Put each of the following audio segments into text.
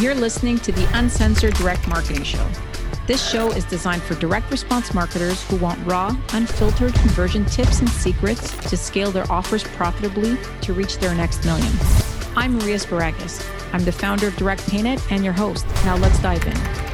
You're listening to the Uncensored Direct Marketing Show. This show is designed for direct response marketers who want raw, unfiltered conversion tips and secrets to scale their offers profitably to reach their next million. I'm Maria Sparagas. I'm the founder of DirectPayNet and your host. Now let's dive in.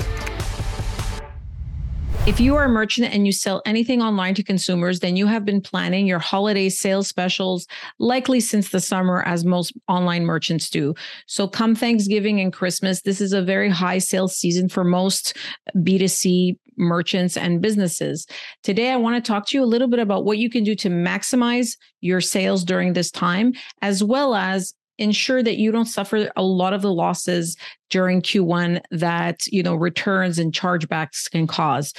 If you are a merchant and you sell anything online to consumers, then you have been planning your holiday sales specials likely since the summer, as most online merchants do. So, come Thanksgiving and Christmas, this is a very high sales season for most B2C merchants and businesses. Today, I want to talk to you a little bit about what you can do to maximize your sales during this time, as well as ensure that you don't suffer a lot of the losses during Q1 that you know returns and chargebacks can cause.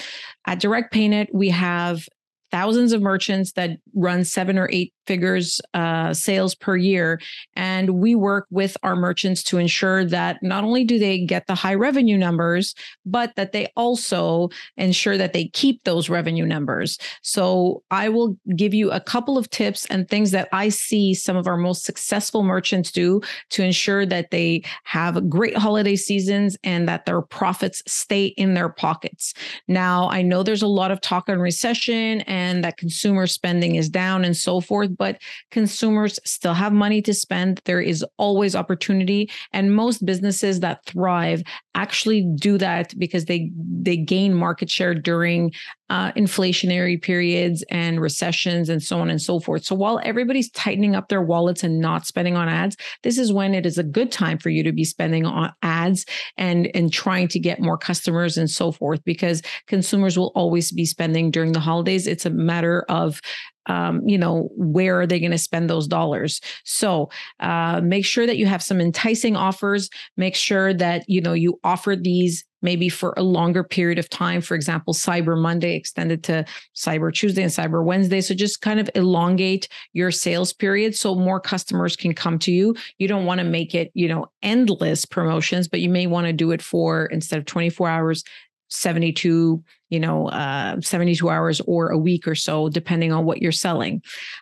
At DirectPayNet, we have thousands of merchants that run seven or eight figures uh, sales per year. And we work with our merchants to ensure that not only do they get the high revenue numbers, but that they also ensure that they keep those revenue numbers. So I will give you a couple of tips and things that I see some of our most successful merchants do to ensure that they have great holiday seasons and that their profits stay in their pockets. Now, I know there's a lot of talk on recession and that consumer spending is down and so forth but consumers still have money to spend. There is always opportunity. And most businesses that thrive actually do that because they they gain market share during uh, inflationary periods and recessions and so on and so forth. So while everybody's tightening up their wallets and not spending on ads, this is when it is a good time for you to be spending on ads and and trying to get more customers and so forth because consumers will always be spending during the holidays. It's a matter of um, you know, where are they going to spend those dollars? So uh, make sure that you have some enticing offers. Make sure that you know you offer these maybe for a longer period of time. For example, Cyber Monday extended to Cyber Tuesday and Cyber Wednesday. So just kind of elongate your sales period so more customers can come to you. You don't want to make it, you know, endless promotions, but you may want to do it for instead of 24 hours, 72 you know uh, 72 hours or a week or so depending on what you're selling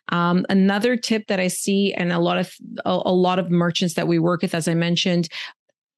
um, another tip that i see and a lot of a, a lot of merchants that we work with as i mentioned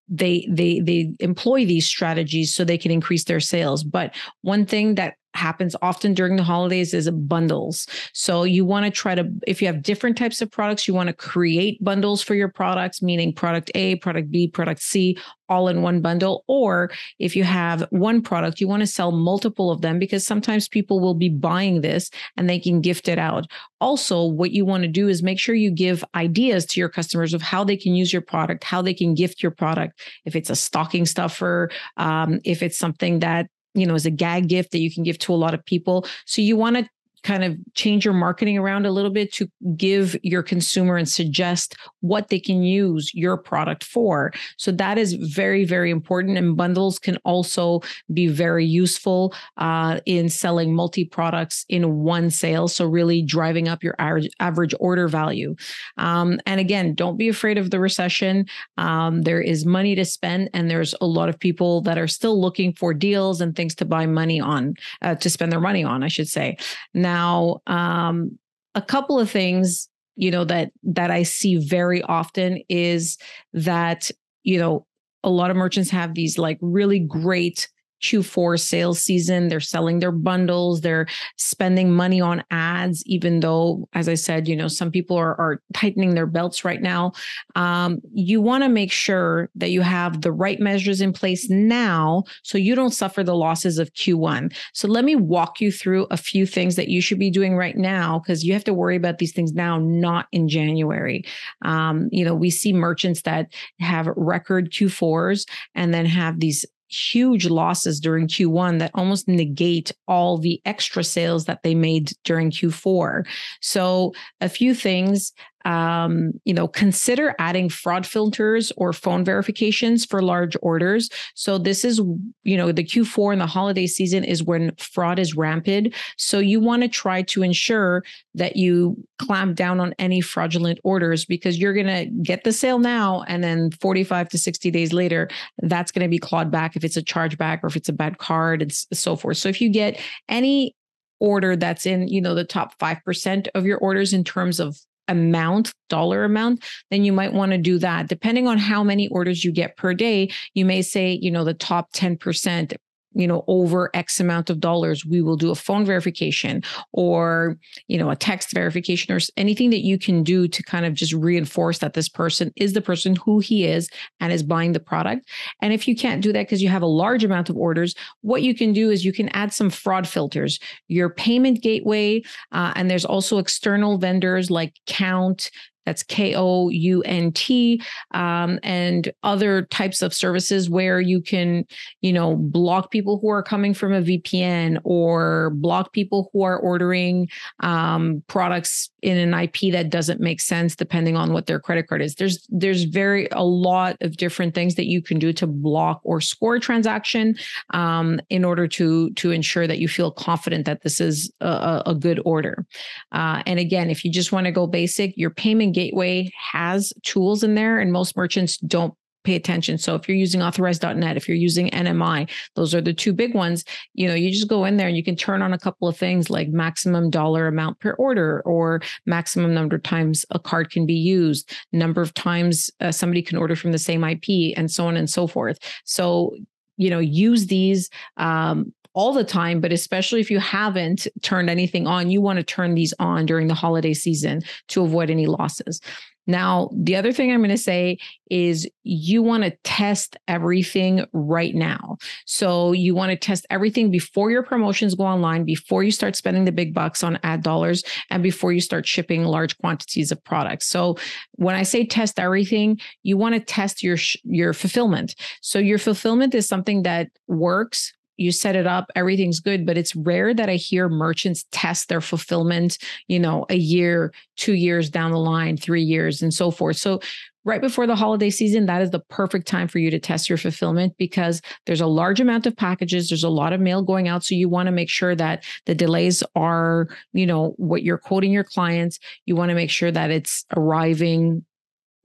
they they they employ these strategies so they can increase their sales. But one thing that happens often during the holidays is bundles. So you want to try to, if you have different types of products, you want to create bundles for your products, meaning product A, product B, product C, all in one bundle. Or if you have one product, you want to sell multiple of them because sometimes people will be buying this and they can gift it out. Also, what you want to do is make sure you give ideas to your customers of how they can use your product, how they can gift your product. If it's a stocking stuffer, um, if it's something that you know, as a gag gift that you can give to a lot of people. So you want to kind of change your marketing around a little bit to give your consumer and suggest what they can use your product for. So that is very, very important. And bundles can also be very useful uh, in selling multi products in one sale. So really driving up your average order value. Um, and again, don't be afraid of the recession. Um, there is money to spend, and there's a lot of people that are still looking for deals and things to buy money on, uh, to spend their money on, I should say. Now, now um, a couple of things you know that that i see very often is that you know a lot of merchants have these like really great Q4 sales season. They're selling their bundles. They're spending money on ads, even though, as I said, you know, some people are, are tightening their belts right now. Um, you want to make sure that you have the right measures in place now so you don't suffer the losses of Q1. So let me walk you through a few things that you should be doing right now because you have to worry about these things now, not in January. Um, you know, we see merchants that have record Q4s and then have these huge losses during Q1 that almost negate all the extra sales that they made during Q4. So, a few things um, you know, consider adding fraud filters or phone verifications for large orders. So this is, you know, the Q4 and the holiday season is when fraud is rampant. So you want to try to ensure that you clamp down on any fraudulent orders because you're going to get the sale now and then 45 to 60 days later, that's going to be clawed back if it's a chargeback or if it's a bad card and so forth. So if you get any order that's in, you know, the top 5% of your orders in terms of amount, dollar amount, then you might want to do that. Depending on how many orders you get per day, you may say, you know, the top 10% you know over x amount of dollars we will do a phone verification or you know a text verification or anything that you can do to kind of just reinforce that this person is the person who he is and is buying the product. And if you can't do that because you have a large amount of orders what you can do is you can add some fraud filters. Your payment gateway uh, and there's also external vendors like Kount that's K O U N T, um, and other types of services where you can, you know, block people who are coming from a VPN or block people who are ordering um, products in an IP that doesn't make sense depending on what their credit card is. There's there's very a lot of different things that you can do to block or score a transaction um, in order to to ensure that you feel confident that this is a, a good order. Uh, and again, if you just want to go basic, your payment Gateway has tools in there, and most merchants don't pay attention. So if you're using authorize.net, if you're using NMI, those are the two big ones. You know, you just go in there and you can turn on a couple of things like maximum dollar amount per order or maximum number of times a card can be used, number of times uh, somebody can order from the same IP, and so on and so forth. So you know use these um, all the time, but especially if you haven't turned anything on, you want to turn these on during the holiday season to avoid any losses. Now, the other thing I'm going to say is you want to test everything right now. So you want to test everything before your promotions go online, before you start spending the big bucks on ad dollars, and before you start shipping large quantities of products. So when I say test everything, you want to test your your fulfillment. So your fulfillment is something that works you set it up, everything's good. But it's rare that I hear merchants test their fulfillment, you know, a year, two years down the line, three years, and so forth. So right before the holiday season, that is the perfect time for you to test your fulfillment because there's a large amount of packages. There's a lot of mail going out. So you want to make sure that the delays are, you know, what you're quoting your clients. You want to make sure that it's arriving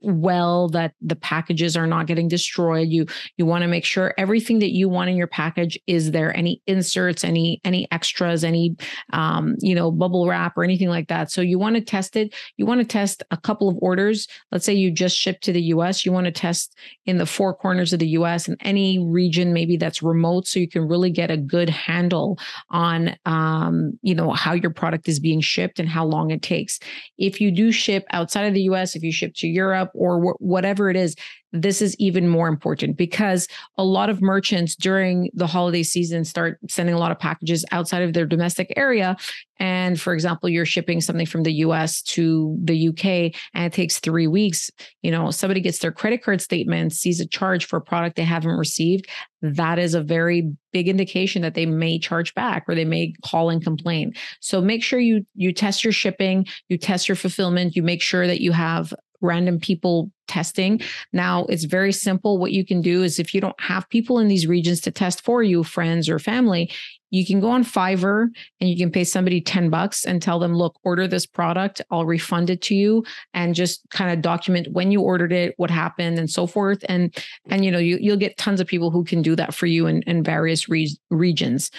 well that the packages are not getting destroyed. You you want to make sure everything that you want in your package is there any inserts any any extras any um, you know bubble wrap or anything like that. So you want to test it. You want to test a couple of orders. Let's say you just shipped to the US you want to test in the four corners of the US and any region maybe that's remote so you can really get a good handle on um, you know how your product is being shipped and how long it takes. If you do ship outside of the US if you ship to Europe or wh- whatever it is, this is even more important because a lot of merchants during the holiday season start sending a lot of packages outside of their domestic area. And for example, you're shipping something from the US to the UK and it takes three weeks. You know, somebody gets their credit card statement, sees a charge for a product they haven't received. That is a very big indication that they may charge back or they may call and complain. So make sure you you test your shipping, you test your fulfillment, you make sure that you have random people testing. Now, it's very simple. What you can do is if you don't have people in these regions to test for you, friends or family, you can go on Fiverr and you can pay somebody 10 bucks and tell them, look, order this product. I'll refund it to you and just kind of document when you ordered it, what happened and so forth. And, and, you know, you, you'll get tons of people who can do that for you in, in various re- regions.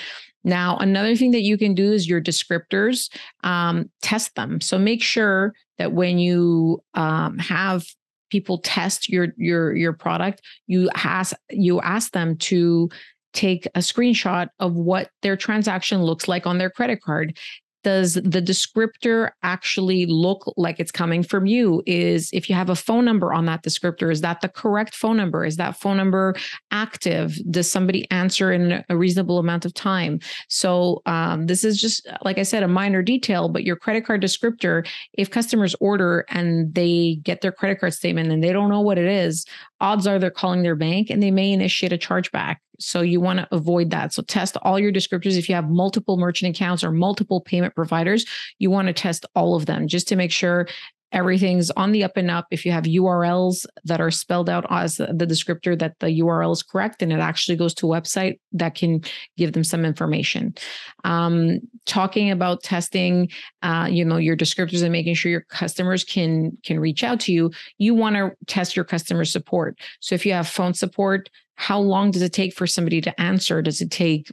Now, another thing that you can do is your descriptors, um, test them. So make sure that when you um, have people test your your your product, you ask you ask them to take a screenshot of what their transaction looks like on their credit card does the descriptor actually look like it's coming from you is if you have a phone number on that descriptor is that the correct phone number? Is that phone number active? Does somebody answer in a reasonable amount of time? So um, this is just like i said a minor detail but your credit card descriptor if customers order and they get their credit card statement and they don't know what it is odds are they're calling their bank and they may initiate a chargeback so you want to avoid that. So test all your descriptors. If you have multiple merchant accounts or multiple payment providers, you want to test all of them just to make sure everything's on the up and up. If you have URLs that are spelled out as the descriptor, that the URL is correct and it actually goes to a website that can give them some information. Um, talking about testing, uh, you know, your descriptors and making sure your customers can can reach out to you. You want to test your customer support. So if you have phone support, how long does it take for somebody to answer? Does it take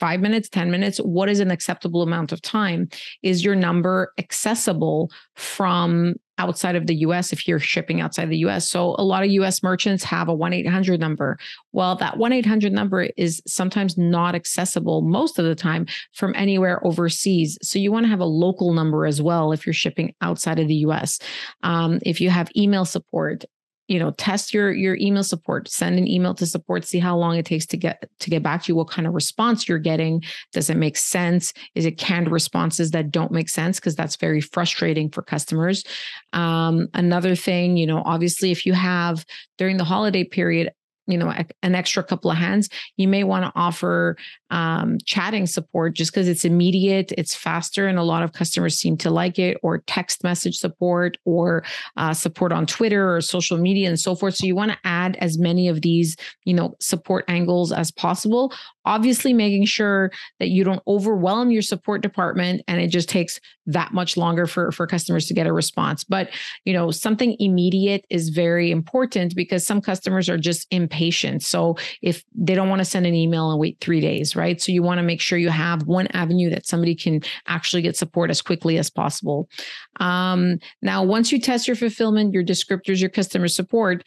five minutes, 10 minutes? What is an acceptable amount of time? Is your number accessible from outside of the US if you're shipping outside the US? So a lot of US merchants have a 1 800 number. Well, that 1 800 number is sometimes not accessible most of the time from anywhere overseas. So you want to have a local number as well if you're shipping outside of the US. Um, if you have email support, you know test your your email support send an email to support see how long it takes to get to get back to you what kind of response you're getting. Does it make sense? Is it canned responses that don't make sense? Because that's very frustrating for customers. Um, another thing you know obviously if you have during the holiday period you know an extra couple of hands you may want to offer um, chatting support just because it's immediate it's faster and a lot of customers seem to like it or text message support or uh, support on twitter or social media and so forth. So you want to add as many of these you know support angles as possible. Obviously making sure that you don't overwhelm your support department and it just takes that much longer for for customers to get a response. But you know something immediate is very important because some customers are just impatient. So if they don't want to send an email and wait 3 days right? So you want to make sure you have one avenue that somebody can actually get support as quickly as possible. Um, now once you test your fulfillment your descriptors your customer support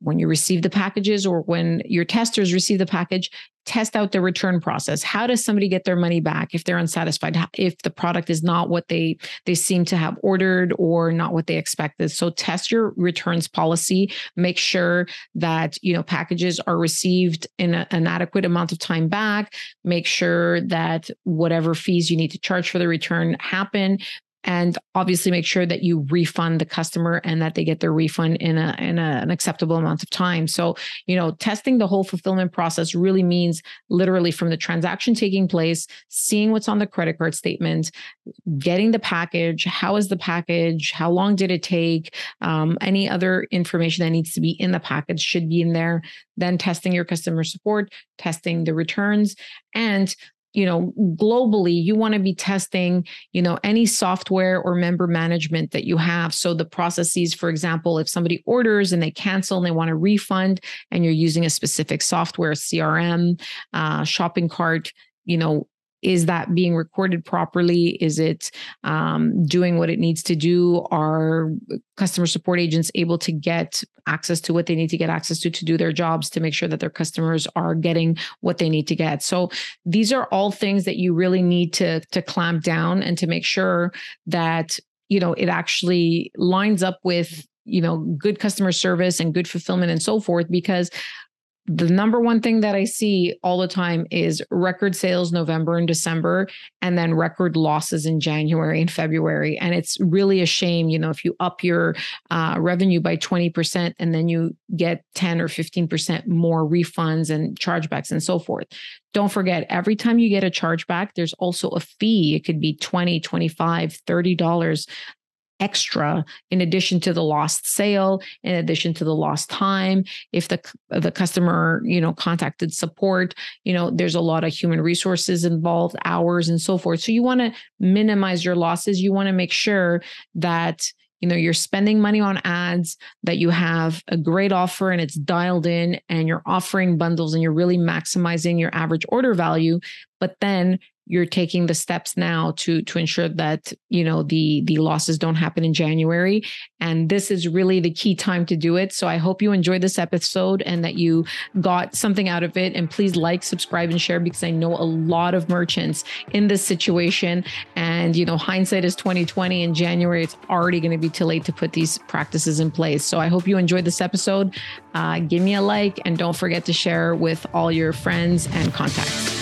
when you receive the packages or when your testers receive the package, test out the return process. How does somebody get their money back if they're unsatisfied? If the product is not what they they seem to have ordered or not what they expected. So test your returns policy. Make sure that you know packages are received in a, an adequate amount of time back. Make sure that whatever fees you need to charge for the return happen and obviously make sure that you refund the customer and that they get their refund in a in a, an acceptable amount of time. So you know testing the whole fulfillment process really means literally from the transaction taking place seeing what's on the credit card statement getting the package how is the package how long did it take um, any other information that needs to be in the package should be in there then testing your customer support testing the returns and you know globally you want to be testing you know any software or member management that you have. So the processes for example if somebody orders and they cancel and they want a refund and you're using a specific software crm uh, shopping cart you know is that being recorded properly? Is it um, doing what it needs to do? Are customer support agents able to get access to what they need to get access to to do their jobs to make sure that their customers are getting what they need to get? So these are all things that you really need to to clamp down and to make sure that you know it actually lines up with you know good customer service and good fulfillment and so forth because the number one thing that I see all the time is record sales November and December, and then record losses in January and February. And it's really a shame, you know, if you up your uh, revenue by 20% and then you get 10 or 15% more refunds and chargebacks and so forth. Don't forget, every time you get a chargeback, there's also a fee. It could be 20, 25, $30 extra in addition to the lost sale in addition to the lost time. If the the customer you know contacted support you know there's a lot of human resources involved hours and so forth. So you want to minimize your losses. You want to make sure that you know you're spending money on ads that you have a great offer and it's dialed in and you're offering bundles and you're really maximizing your average order value but then you're taking the steps now to to ensure that you know the the losses don't happen in January. And this is really the key time to do it. So I hope you enjoyed this episode and that you got something out of it. And please like subscribe and share because I know a lot of merchants in this situation. And you know hindsight is 2020 in January it's already going to be too late to put these practices in place. So I hope you enjoyed this episode. Uh, give me a like and don't forget to share with all your friends and contacts